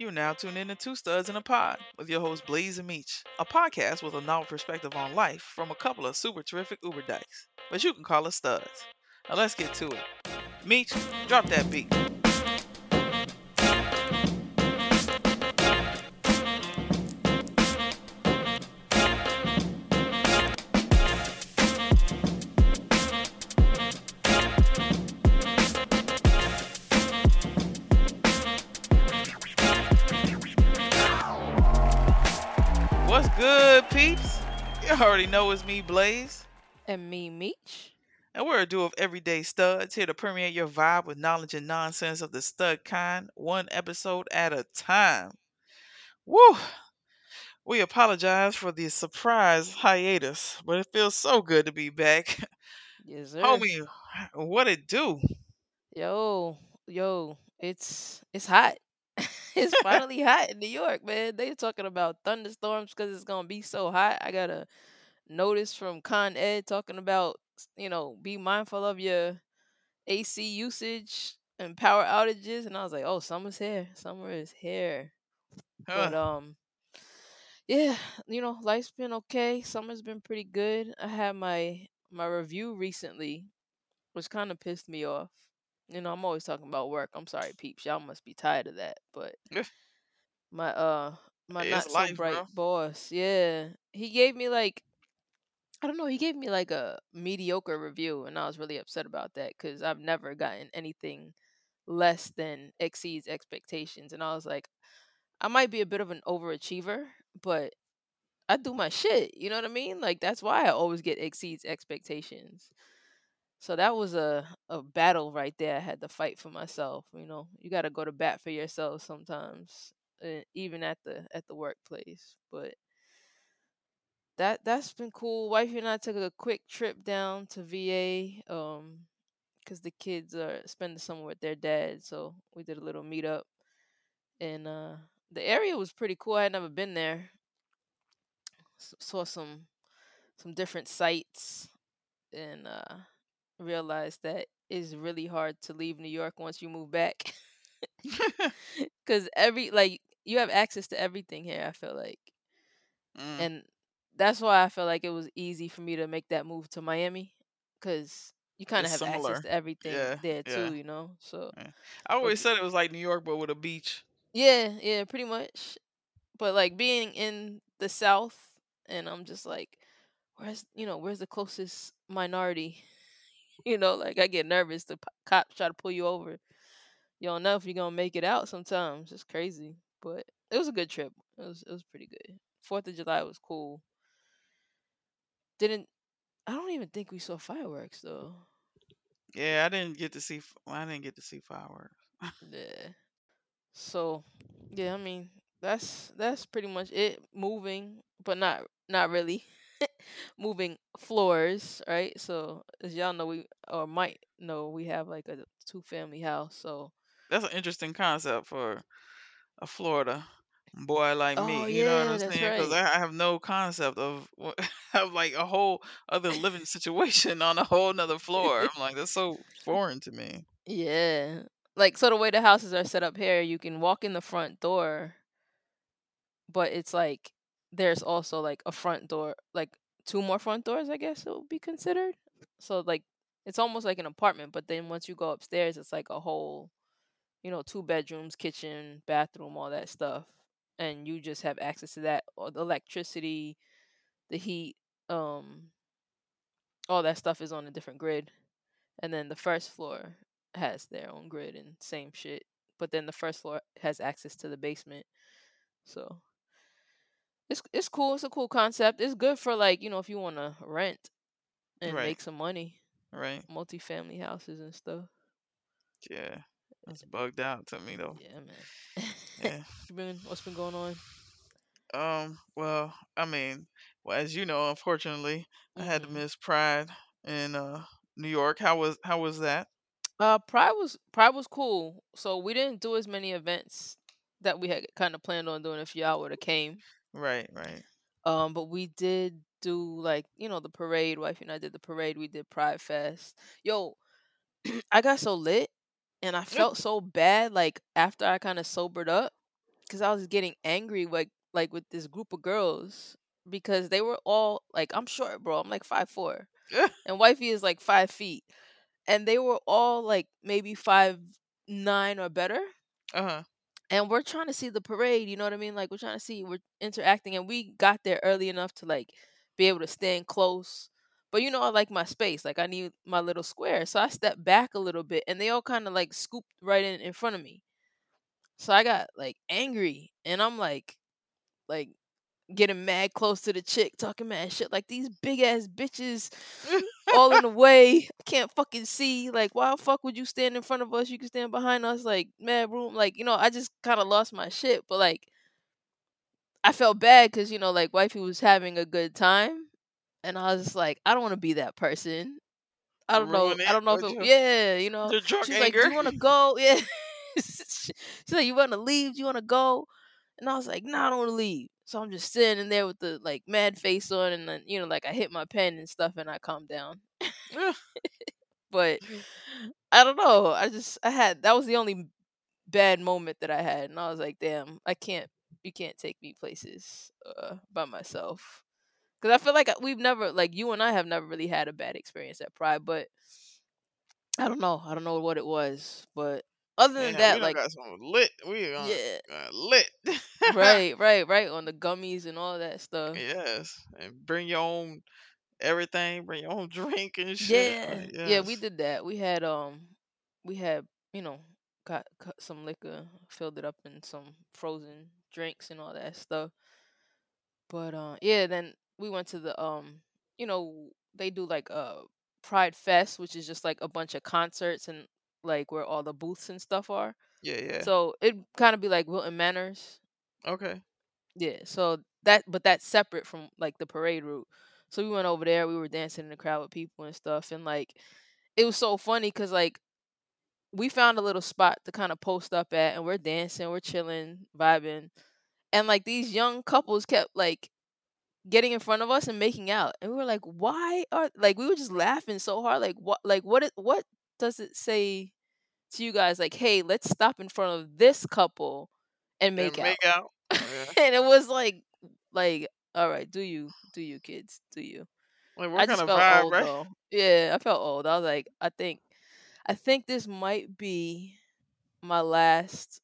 You now tune in to Two Studs in a Pod with your host Blaze and Meech, a podcast with a novel perspective on life from a couple of super terrific Uber dykes, but you can call us studs. Now let's get to it. Meech, drop that beat. Already know it's me, Blaze. And me, Meech. And we're a duo of everyday studs here to permeate your vibe with knowledge and nonsense of the stud kind, one episode at a time. Woo! We apologize for the surprise hiatus, but it feels so good to be back. Yes, sir. Homie, what it do? Yo, yo, it's it's hot. it's finally hot in New York, man. They talking about thunderstorms because it's gonna be so hot. I got a notice from Con Ed talking about, you know, be mindful of your AC usage and power outages, and I was like, oh, summer's here. Summer is here. But um, yeah, you know, life's been okay. Summer's been pretty good. I had my my review recently, which kind of pissed me off. You know, I'm always talking about work. I'm sorry, peeps. Y'all must be tired of that. But my uh my it's not so life, bright bro. boss, yeah, he gave me like I don't know, he gave me like a mediocre review, and I was really upset about that because I've never gotten anything less than exceeds expectations, and I was like, I might be a bit of an overachiever, but I do my shit. You know what I mean? Like that's why I always get exceeds expectations. So that was a a battle right there. I had to fight for myself. You know, you got to go to bat for yourself sometimes, uh, even at the at the workplace. But that that's been cool. Wifey and I took a quick trip down to VA, um, because the kids are spending summer with their dad. So we did a little meetup, and uh, the area was pretty cool. I had never been there. S- saw some some different sites and uh realized that it's really hard to leave New York once you move back cuz every like you have access to everything here I feel like Mm, and that's why I feel like it was easy for me to make that move to Miami cuz you kind of have access to everything Yeah, there yeah, too you know so yeah. I but always said it was like New York, but with a beach. yeah yeah pretty much but like being in the south and I'm just like where's you know where's the closest minority you know like I get nervous the p- cops try to pull you over you don't know if you're gonna make it out sometimes. It's crazy, but it was a good trip. It was it was pretty good. Fourth of July was cool. Didn't I don't even think we saw fireworks though. Yeah, I didn't get to see. I didn't get to see fireworks. Yeah. So yeah, I mean that's that's pretty much it. Moving, but not not really. Moving floors, right? So as y'all know, we or might know, we have like a two family house. So That's an interesting concept for a Florida boy like me. oh You know what I'm saying? Because right. I, I have no concept of have like a whole other living situation on a whole nother floor. I'm like, that's so foreign to me. Yeah. Like so the way the houses are set up here, you can walk in the front door, but it's like there's also like a front door, like two more front doors, I guess it would be considered. So like it's almost like an apartment, but then once you go upstairs, it's like a whole, you know, two bedrooms, kitchen, bathroom, all that stuff. And you just have access to that, or the electricity, the heat, um, all that stuff is on a different grid. and then the first floor has their own grid and same shit. But then the first floor has access to the basement. So it's it's cool. It's a cool concept. It's good for like, you know, if you want to rent and Right, make some money, right. multi-family houses and stuff. Yeah, that's bugged out to me though. Yeah, man. Yeah. What's been what's been going on? Um. Well, I mean, well, as you know, unfortunately, I had to Mhm. miss Pride in uh New York. How was how was that? Uh Pride was Pride was cool. So we didn't do as many events that we had kind of planned on doing if y'all would have came. Right, right. Um, but we did do like you know the parade. Wife and I did the parade. We did Pride Fest. Yo, I got so lit, and I felt so bad. Like after I kind of sobered up, because I was getting angry like like with this group of girls because they were all like I'm short, bro. I'm like five four, and wifey is like five feet, and they were all like maybe five nine or better. uh-huh. And we're trying to see the parade, you know what I mean? Like we're trying to see, we're interacting, and we got there early enough to like be able to stand close. But you know, I like my space. Like I need my little square, so I stepped back a little bit, and they all kind of like scooped right in in front of me. So I got like angry, and I'm like, like getting mad close to the chick, talking mad shit like these big ass bitches all in the way. Can't fucking see. Like, why the fuck would you stand in front of us? You can stand behind us. Like, mad room. Like, you know, I just kind of lost my shit. But like, I felt bad because you know, like, wifey was having a good time, and I was like, I don't want to be that person. I don't know. Ruin I don't know if it. your, Yeah, you know. She's like, "Do anger. you want to go?" Yeah. She's like, "You want to leave? Do you want to go?" And I was like, "No, I don't want to leave." So I'm just standing there with the like mad face on, and then you know, like I hit my pen and stuff, and I calm down. But I don't know. I just I had that was the only bad moment that I had, and I was like, "Damn, I can't. You can't take me places uh, by myself." Because I feel like we've never, like you and I, have never really had a bad experience at Pride. But I don't know. I don't know what it was. But other than Man, that, like, got some lit. We on yeah, uh, lit. right, right, right, on the gummies and all that stuff. yes, and bring your own everything. Bring your own drink and shit. Yeah, Like, yeah, we did that. We had um, we had you know, got, got some liquor, filled it up in some frozen drinks and all that stuff. But uh, yeah, then we went to the um, you know, they do like a Pride Fest, which is just like a bunch of concerts and like where all the booths and stuff are. Yeah, yeah. So it kind of be like Wilton Manors. Okay. Yeah, so that but that's separate from like the parade route. So we went over there, we were dancing in the crowd with people and stuff and like it was so funny cuz like we found a little spot to kind of post up at and we're dancing, we're chilling, vibing. And like these young couples kept like getting in front of us and making out. And we were like, "Why are like we were just laughing so hard like what like what what does it say to you guys like, "Hey, let's stop in front of this couple and make And out." make out. Yeah. and it was like like all right, do you do you kids, do you. Like I just felt vibe, old right? though. Yeah, I felt old. I was like, I think I think this might be my last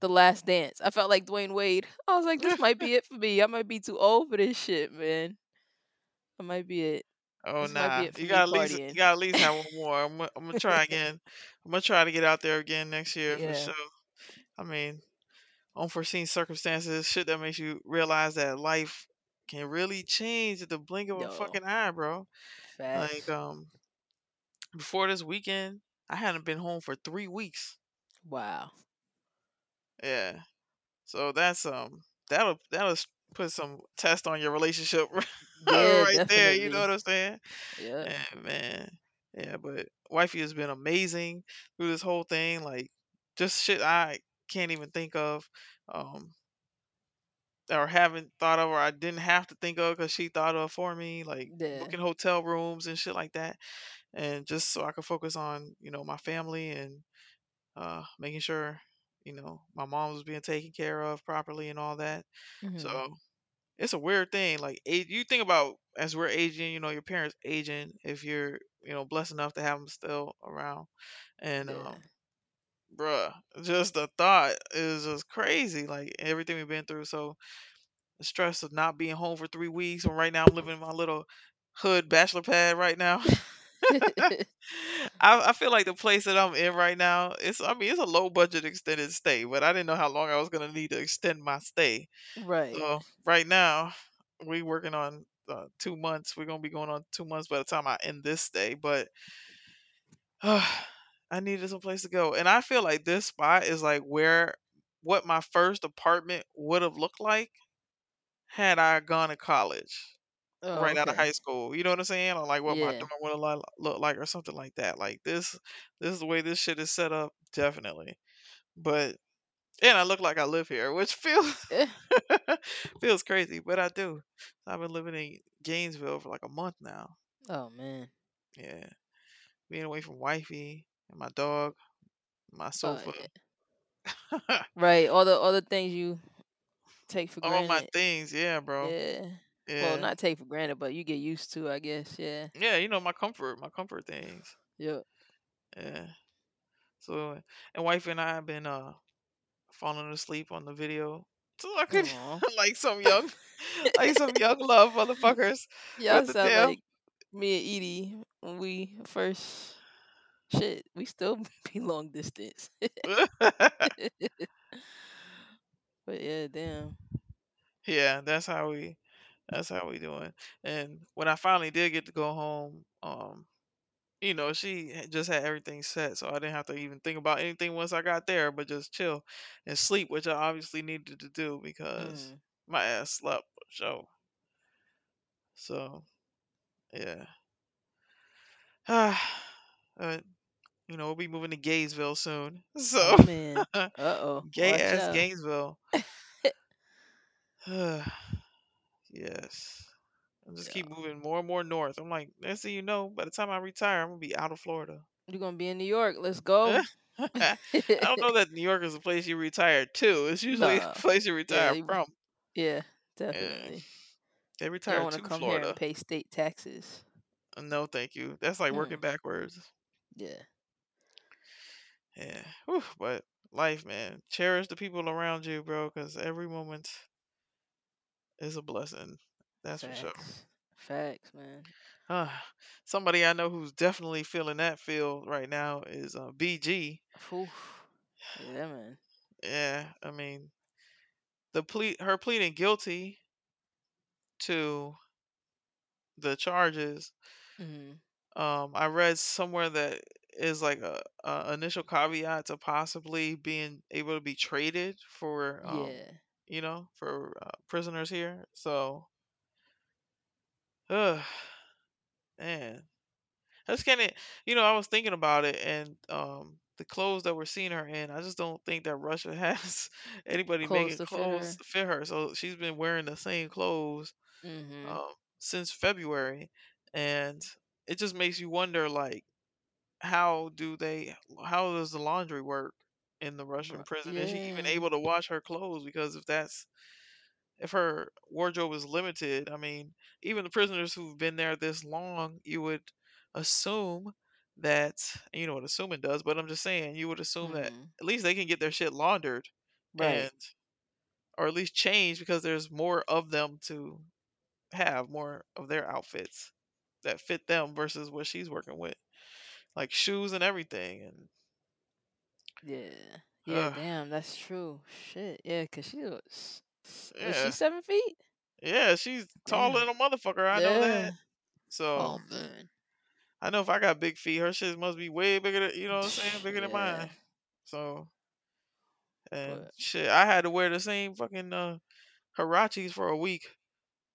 the last dance. I felt like Dwyane Wade. I was like, this might be it for me. I might be too old for this shit, man. That might be it. Oh This nah, it you gotta at least you gotta at least have one more. I'm gonna, I'm gonna try again. I'm gonna try to get out there again next year for sure. I mean, unforeseen circumstances, shit that makes you realize that life can really change at the blink of a fucking eye, bro. Like um, before this weekend, I hadn't been home for three weeks. Wow. Yeah, so that's um, that'll that'll put some test on your relationship Yeah, right there. You know what. I'm saying? Yeah. And man, yeah, but wifey has been amazing through this whole thing. Like just shit I can't even think of, um, or haven't thought of, or I didn't have to think of because she thought of for me. Like Yeah. booking hotel rooms and shit like that, and just so I could focus on you know my family and uh, making sure you know my mom was being taken care of properly and all that. Mhm. So it's a weird thing. Like age, you think about as we're aging, you know, your parents aging. If you're, you know, blessed enough to have them still around, and Yeah. um, bruh, just the thought is just crazy. Like everything we've been through. So the stress of not being home for three weeks. and right now I'm living in my little hood bachelor pad right now. I, I feel like the place that I'm in right now, it's I mean it's a low budget extended stay, but I didn't know how long I was gonna need to extend my stay. right. So right now, we working on uh, two months. We're gonna be going on two months by the time I end this stay. But I needed some place to go, and I feel like this spot is like where what my first apartment would have looked like had I gone to college Oh, right out of high school. You know what I'm saying? Or like what my Yeah. dorm would look like, or something like that. Like this, this is the way this shit is set up, definitely. But and I look like I live here, which feels Eh. feels crazy, but I do. I've been living in Gainesville for like a month now. Oh man. Yeah, being away from wifey and my dog, my Oh sofa. yeah. Right. All the all the things you take for granted. All my things, yeah, bro. Yeah. Well, not take for granted, but you get used to, I guess. Yeah. Yeah, you know, my comfort, my comfort things. Yep. Yeah. So, and wife and I have been uh falling asleep on the video. So I could like some young, like some young love motherfuckers. Y'all sound damn? like me and Edie when we first shit. We still be long distance. but yeah, damn. yeah, that's how we. That's how we doing. And when I finally did get to go home, um, you know, she had- just had everything set, so I didn't have to even think about anything once I got there, but just chill and sleep, which I obviously needed to do because Mm. my ass slept for sure. So yeah. uh, you know, we'll be moving to Gaysville soon. So Oh man. Uh oh. gay Watch ass out. Gainesville. yes. I'll just keep moving more and more north. I'm like, next thing you know, by the time I retire, I'm gonna be out of Florida. You're gonna be in New York. Let's go. I don't know that New York is a place you retire to. It's usually no. a place you Yeah. retire you- from. Yeah. Yeah. Definitely. They You retire don't want to come here Florida. and pay state taxes. Uh, No, thank you. That's like working Mm. backwards. Yeah. Yeah. Whew, but life, man. Cherish the people around you, bro, because every moment is a blessing. That's for sure. Facts. Facts, man. Ah, somebody I know who's definitely feeling that feel right now is uh, BG. Oof. Yeah, man. Yeah, I mean, the ple- her pleading guilty to the charges. hmm Um, I read somewhere that is like a, a initial caveat to possibly being able to be traded for, um, Yeah. You know, for uh, prisoners here. So, ugh, man, that's kind of, you know, I was thinking about it and um, the clothes that we're seeing her in. I just don't think that Russia has anybody Close making to fit clothes her. fit her. So she's been wearing the same clothes hmm um, since February, and it just makes you wonder, like, how do they? How does the laundry work in the Russian prison? Is she even able to wash her clothes? Because if that's if her wardrobe is limited, I mean, even the prisoners who've been there this long, you would assume that you know what assuming does, but I'm just saying you would assume that hmm at least they can get their shit laundered Right. and or at least changed because there's more of them to have more of their outfits that fit them versus what she's working with, like shoes and everything. And Yeah. Yeah. Damn. That's true. Shit. Yeah. Cause she was. Was yeah, she seven feet? yeah, she's taller than a motherfucker. I know that. So Oh man. I know if I got big feet, her shit must be way bigger. Than, you know what I'm saying? Bigger than Yeah. mine. So and But shit, I had to wear the same fucking uh, Huaraches for a week.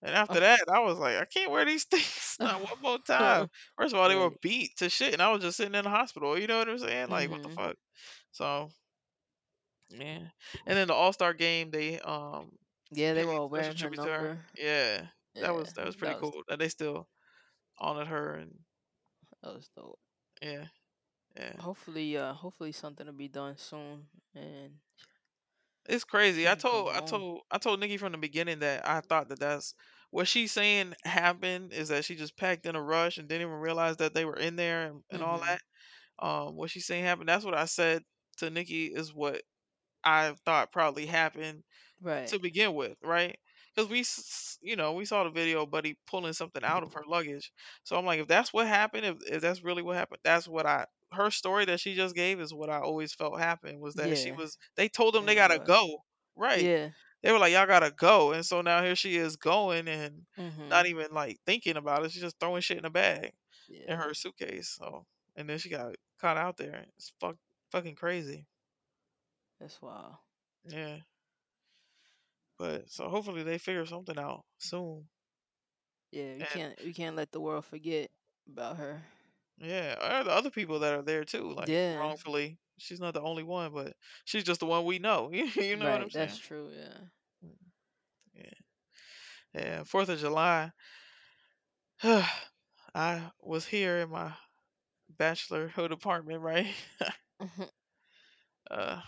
And after oh. that, I was like, I can't wear these things not one more time. First of all, they were beat to shit, and I was just sitting in the hospital. You know what I'm saying? Like, what the hmm fuck? So, yeah. And then the All Star game, they um Yeah. They were all wearing her her. number. Yeah, that was that was pretty That was cool. That they still honored her, and that was dope. yeah, yeah. Hopefully, uh, hopefully something will be done soon, and It's crazy. I told I told I told Nikki from the beginning that I thought that that's what she's saying happened is that she just packed in a rush and didn't even realize that they were in there and, and all hmm that. Um, what she's saying happened. That's what I said to Nikki is what I thought probably happened Right. to begin with, right? Because we, you know, we saw the video, of Buddy pulling something out of her luggage. So I'm like, if that's what happened, if, if that's really what happened, that's what I. Her story that she just gave is what I always felt happened was that she was. They told them they gotta go, right? Yeah. They were like, y'all gotta go, and so now here she is going and not hmm even like thinking about it. She's just throwing shit in a bag in her suitcase. So and then she got caught out there. It's fuck, fucking crazy. That's wild. Yeah. But so hopefully they figure something out soon. Yeah. We And can't we can't let the world forget about her. yeah, or the other people that are there too, like Yeah. wrongfully. She's not the only one, but she's just the one we know. you know what I'm Right. That's true. Yeah. Mm, Yeah. Yeah. Fourth of July. I was here in my bachelorhood apartment, right? Mhm. uh,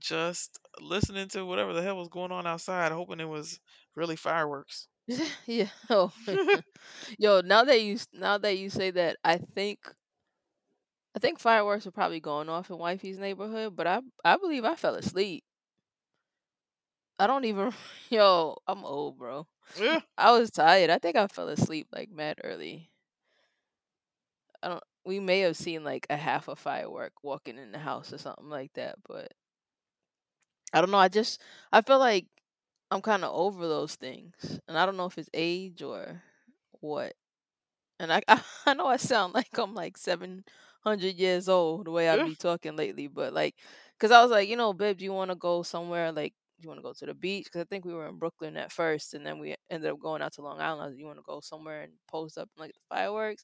just listening to whatever the hell was going on outside, hoping it was really fireworks. yeah. Oh, yo. Now that you now that you say that, I think I think fireworks were probably going off in Wifey's neighborhood, but I I believe I fell asleep. I don't even. Yo, I'm old, bro. Yeah, I was tired. I think I fell asleep like mad early. I don't. We may have seen like a half a firework walking in the house or something like that, but I don't know. I just I feel like I'm kind of over those things, and I don't know if it's age or what. And I I, know I sound like I'm like 700 years old the way I yeah, be talking lately, but like, cause I was like, you know, babe, do you want to go somewhere like? Do you want to go to the beach? Because I think we were in Brooklyn at first, and then we ended up going out to Long Island. I was like, you want to go somewhere and post up and at the fireworks?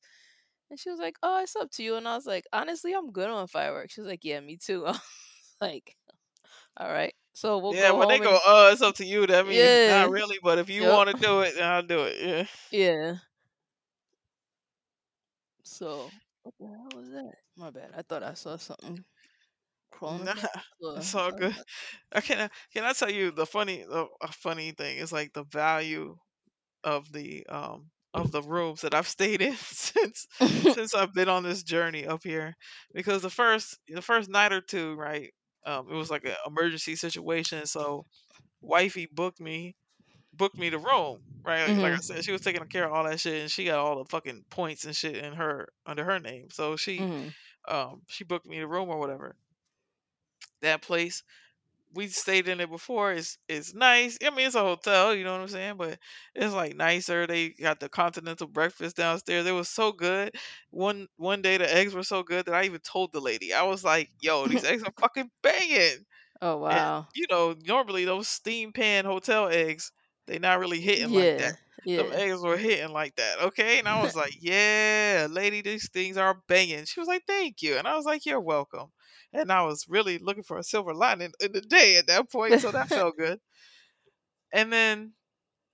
And she was like, "Oh, it's up to you." And I was like, "Honestly, I'm good on fireworks." She was like, "Yeah, me too." Like, "All right, so we'll yeah. When they home go, and uh, it's up to you. That means not really, but if you yep, want to do it, then I'll do it. Yeah. yeah." So what the hell was that? My bad. I thought I saw something crawling Nah, across the floor. it's all good. I can can I tell you the funny the a funny thing is like the value of the um of the rooms that I've stayed in since since I've been on this journey up here because the first the first night or two right um it was like an emergency situation so wifey booked me booked me the room right like, like I said she was taking care of all that shit and she got all the fucking points and shit in her under her name so she mhm. um she booked me the room or whatever that place we stayed in it before. It's it's nice. I mean, it's a hotel, you know what I'm saying? But it's like nicer. They got the continental breakfast downstairs. It was so good. One one day the eggs were so good that I even told the lady. I was like, "Yo, these eggs are fucking banging." oh And wow. you know, normally those steam pan hotel eggs, they not really hitting like that. Yeah, Them eggs were hitting like that, okay? And I was like, "Yeah, lady, these things are banging." She was like, "Thank you," and I was like, "You're welcome." And I was really looking for a silver lining in the day at that point, so that felt good. And then,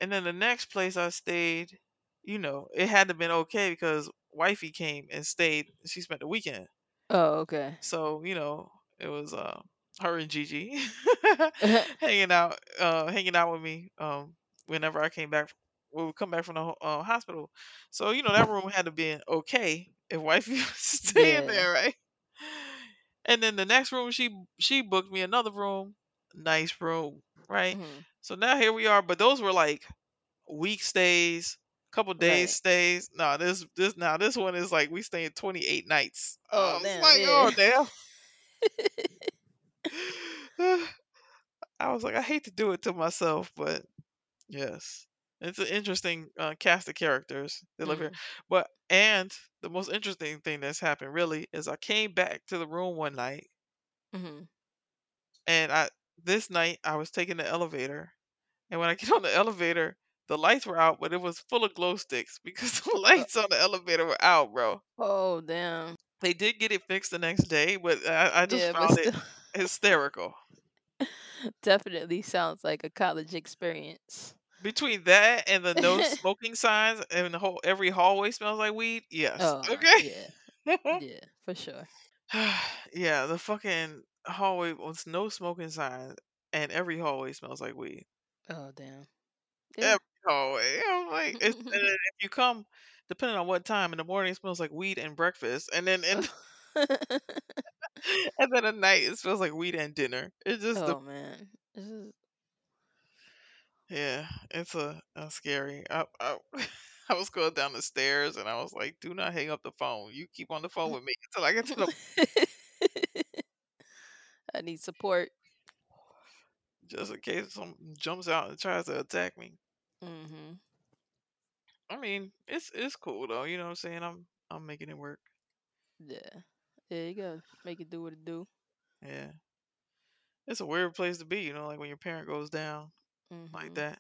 and then the next place I stayed, you know, it had to been okay because wifey came and stayed. She spent the weekend. oh, okay. So, you know, it was uh her and Gigi hanging out uh hanging out with me um whenever I came back we would come back from the uh, hospital. So, you know, that room had to be okay if wifey was staying yeah. there, right? And then the next room she she booked me another room, nice room, right? Mhm. So now here we are, but those were like week stays, couple days Right. stays. No, this this now this one is like we staying 28 nights. Oh was damn. like, Yeah. oh damn. I was like, I hate to do it to myself, but yes, it's an interesting uh, cast of characters that live here. mhm. But and the most interesting thing that's happened really is I came back to the room one night, Mhm. and I this night I was taking the elevator, and when I get on the elevator, the lights were out, but it was full of glow sticks because the Uh, lights on the elevator were out, bro. oh damn. They did get it fixed the next day, but I, I just Yeah, but found it still. hysterical. Definitely sounds like a college experience. Between that and the no smoking signs and the whole every hallway smells like weed, yes. oh, Okay. yeah. Yeah, for sure. yeah, the fucking hallway was no smoking signs and every hallway smells like weed. Oh, damn. Yeah. Every hallway. I'm like it's and if you come depending on what time in the morning it smells like weed and breakfast and then and, and then at night it smells like weed and dinner. It's just the oh, man. This is yeah, it's a, a scary. I, I I was going down the stairs and I was like, "Do not hang up the phone. You keep on the phone with me until I get to the I need support. just in case someone jumps out and tries to attack me." Mm-hmm. I mean, it's it's cool though. You know what I'm saying? I'm I'm making it work. Yeah. Yeah, you gotta make it do what it do. Yeah, it's a weird place to be. You know, like when your parent goes down like Mhm. that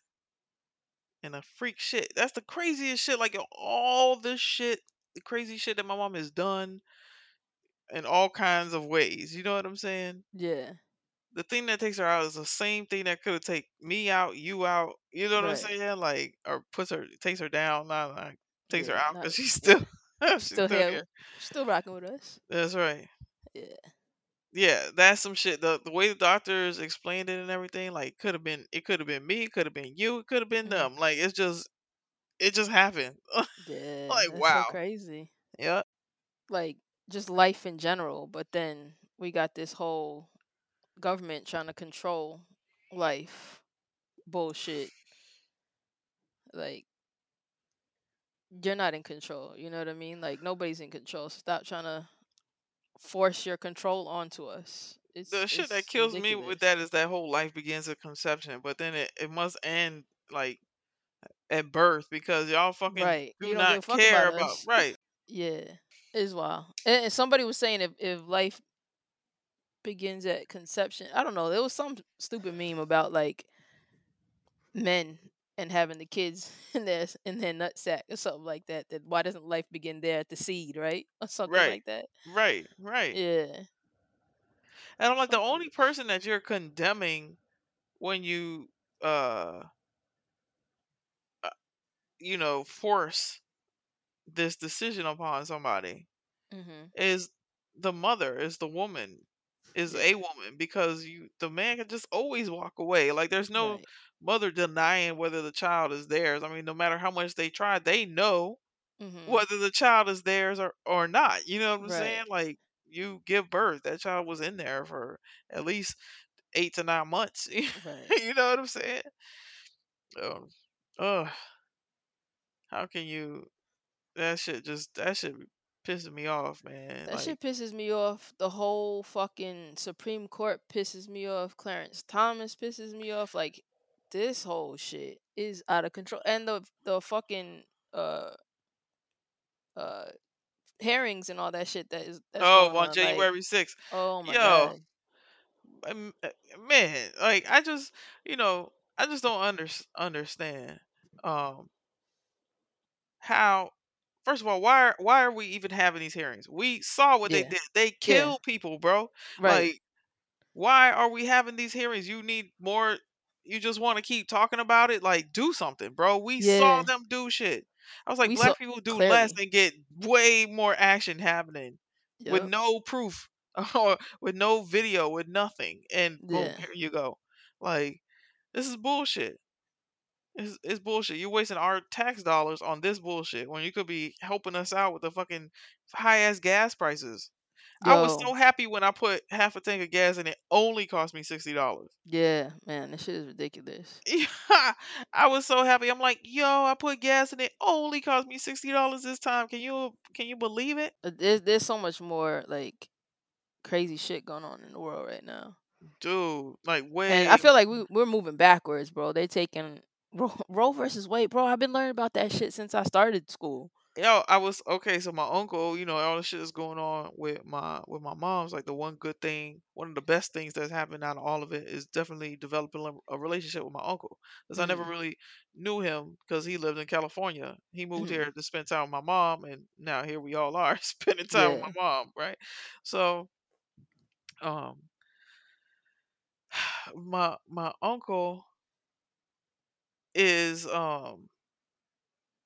and a freak shit. That's the craziest shit. Like all this shit, the crazy shit that my mom has done in all kinds of ways. You know what I'm saying? Yeah. The thing that takes her out is the same thing that could have take me out, you out. You know what I'm saying? Like, or puts her, takes her down, not like takes her Yeah. out Not because she's still, she's Still still here. here. Still rocking with us. That's right. Yeah. Yeah, that's some shit. The the way the doctors explained it and everything, like could have been it could have been me, it could have been you, it could have been Mm. them. Like it's just it just happened. Yeah, like that's so wow. crazy. Yeah. Like just life in general, but then we got this whole government trying to control life bullshit. Like you're not in control, you know what I mean? Like nobody's in control. Stop trying to force your control onto us. It's The shit that kills me with that is that whole life begins at conception, but then it, it must end like at birth because y'all fucking Right. do not care about about right. Yeah. It's wild. And, and somebody was saying if, if life begins at conception, I don't know. There was some stupid meme about like men and having the kids in their in their nutsack or something like that. That why doesn't life begin there at the seed, right? Or something Right. like that. Right. Right. Yeah. And I'm like the only person that you're condemning when you uh uh, you know force this decision upon somebody mhm. is the mother, is the woman, is a woman because you the man can just always walk away. Like there's no Right. Mother denying whether the child is theirs. I mean, no matter how much they try, they know Mhm. whether the child is theirs or, or not. You know what I'm saying? Like you give birth, that child was in there for at least eight to nine months. Right. you know what I'm saying? Um, ugh, how can you that shit just that shit pisses me off, man. That Like shit pisses me off. The whole fucking Supreme Court pisses me off. Clarence Thomas pisses me off. Like this whole shit is out of control. And the the fucking uh uh hearings and all that shit that is that's oh, on on. January 6th. oh my Yo, god. uh, man, like I just, you know, I just don't under, understand um how first of all, why are, why are we even having these hearings? We saw what they did. They Yeah. killed people, bro. Right. Like why are we having these hearings? You need more you just want to keep talking about it? Like do something, bro. We saw them do shit. I was like We saw black people do less and get way more action happening with no proof or with no video, with nothing. And boom, Yeah. here you go. Like this is bullshit. It's, it's bullshit. You're wasting our tax dollars on this bullshit when you could be helping us out with the fucking high ass gas prices. I was Yo. so happy when I put half a tank of gas and it only cost me sixty dollars. Yeah, man, this shit is ridiculous. Yeah, I was so happy. I'm like, yo, I put gas and it only cost me sixty dollars this time. Can you can you believe it, Uh, There's there's so much more like crazy shit going on in the world right now. dude? Like And I feel like we we're moving backwards, bro. They're taking Roe, Roe versus Wade, bro. I've been learning about that shit since I started school. Yo, I was okay. So my uncle, you know, all the shit is going on with my with my mom's like the one good thing, one of the best things that's happened out of all of it is definitely developing a, relationship with my uncle. Because I never Mhm. really knew him because he lived in California. He moved Mhm. here to spend time with my mom, and now here we all are spending time with Yeah. my mom, right? So, um, my my uncle is um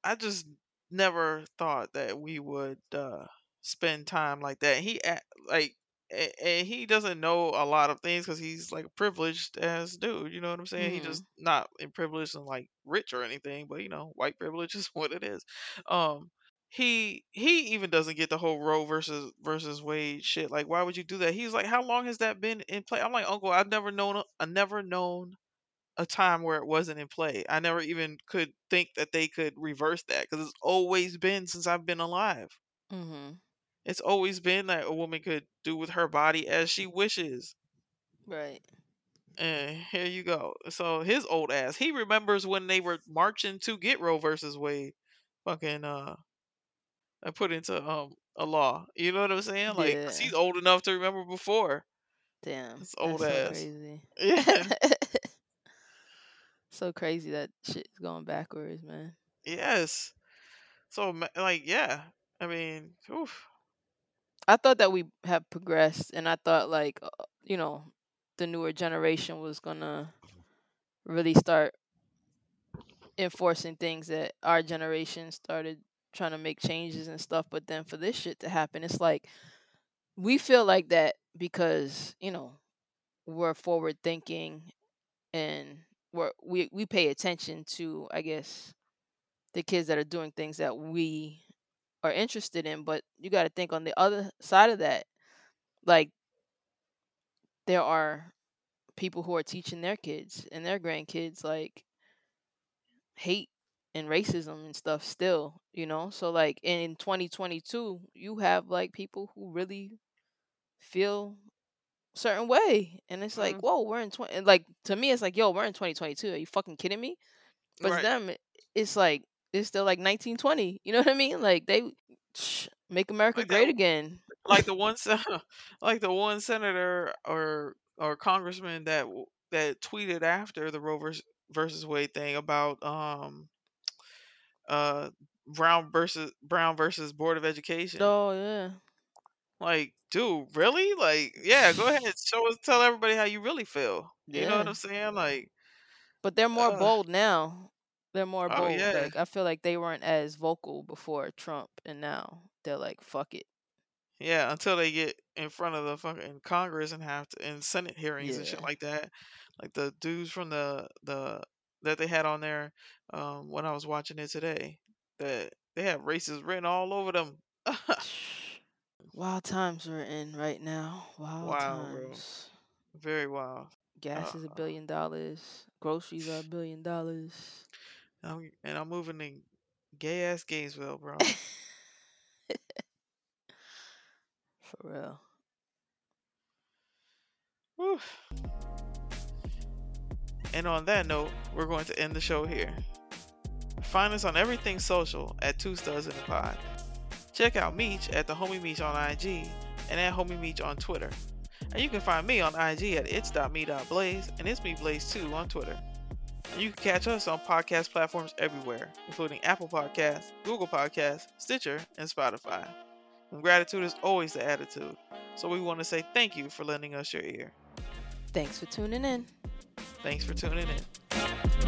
I just never thought that we would uh, spend time like that. He a- like, a- and he doesn't know a lot of things because he's like a privileged as dude. You know what I'm saying? He just Mhm. not in privileged and like rich or anything, but you know, white privilege is what it is. Um, he he even doesn't get the whole Roe versus versus Wade shit. Like, why would you do that? He's like, how long has that been in play? I'm like, Uncle, I've never known, I never known a time where it wasn't in play. I never even could think that they could reverse that because it's always been since I've been alive. Mhm. It's always been that a woman could do with her body as she wishes. Right. And here you go. So his old ass, he remembers when they were marching to get Roe versus Wade, fucking uh, uh, put into um a law. You know what I'm saying? Like Yeah. he's old enough to remember before. Damn. It's old That's so ass. crazy. Yeah. so crazy that shit is going backwards, man. Yes. So like, yeah. I mean, oof. I thought that we have progressed, and I thought like uh, you know the newer generation was gonna really start enforcing things that our generation started trying to make changes and stuff. But then for this shit to happen, it's like we feel like that because you know we're forward thinking and we're we we pay attention to I guess the kids that are doing things that we are interested in. But you got to think on the other side of that, like there are people who are teaching their kids and their grandkids like hate and racism and stuff still, you know? So like in 2022, you have like people who really feel certain way and it's like, Mm, "Whoa, we're in 20 like to me it's like, "Yo, we're in 2022. Are you fucking kidding me?" But to right. them it's like it's still like 1920. You know what I mean? Like they make America Like that great again. like the one like the one senator or or congressman that that tweeted after the Roe vers- versus Wade thing about um uh Brown versus Brown versus Board of Education. Oh yeah. Like, dude, really? Like, yeah, go ahead, show us, tell everybody how you really feel. You know what Yeah. I'm saying? Like, But they're more uh, bold now. They're more oh bold. yeah, Like I feel like they weren't as vocal before Trump, and now they're like, "Fuck it." yeah. Until they get in front of the fucking Congress and have to in Senate hearings and shit Yeah. like that. Like the dudes from the the that they had on there um when I was watching it today. That they have races written all over them. Wild times we're in right now. Wild wow, bro. times. Very wild. Gas Uh, is a billion dollars. Groceries are a billion dollars. I'm, and I'm moving to gay ass Gainesville, bro. For real. Whew. And on that note, we're going to end the show here. Find us on everything social at Two Studs in the Pod. Check out Meech at the Homie Meech on IG and at Homie Meech on Twitter. And you can find me on IG at its.me.blaze and it's me Blaze 2 on Twitter. And you can catch us on podcast platforms everywhere, including Apple Podcasts, Google Podcasts, Stitcher, and Spotify. And gratitude is always the attitude. So we want to say thank you for lending us your ear. Thanks for tuning in. Thanks for tuning in.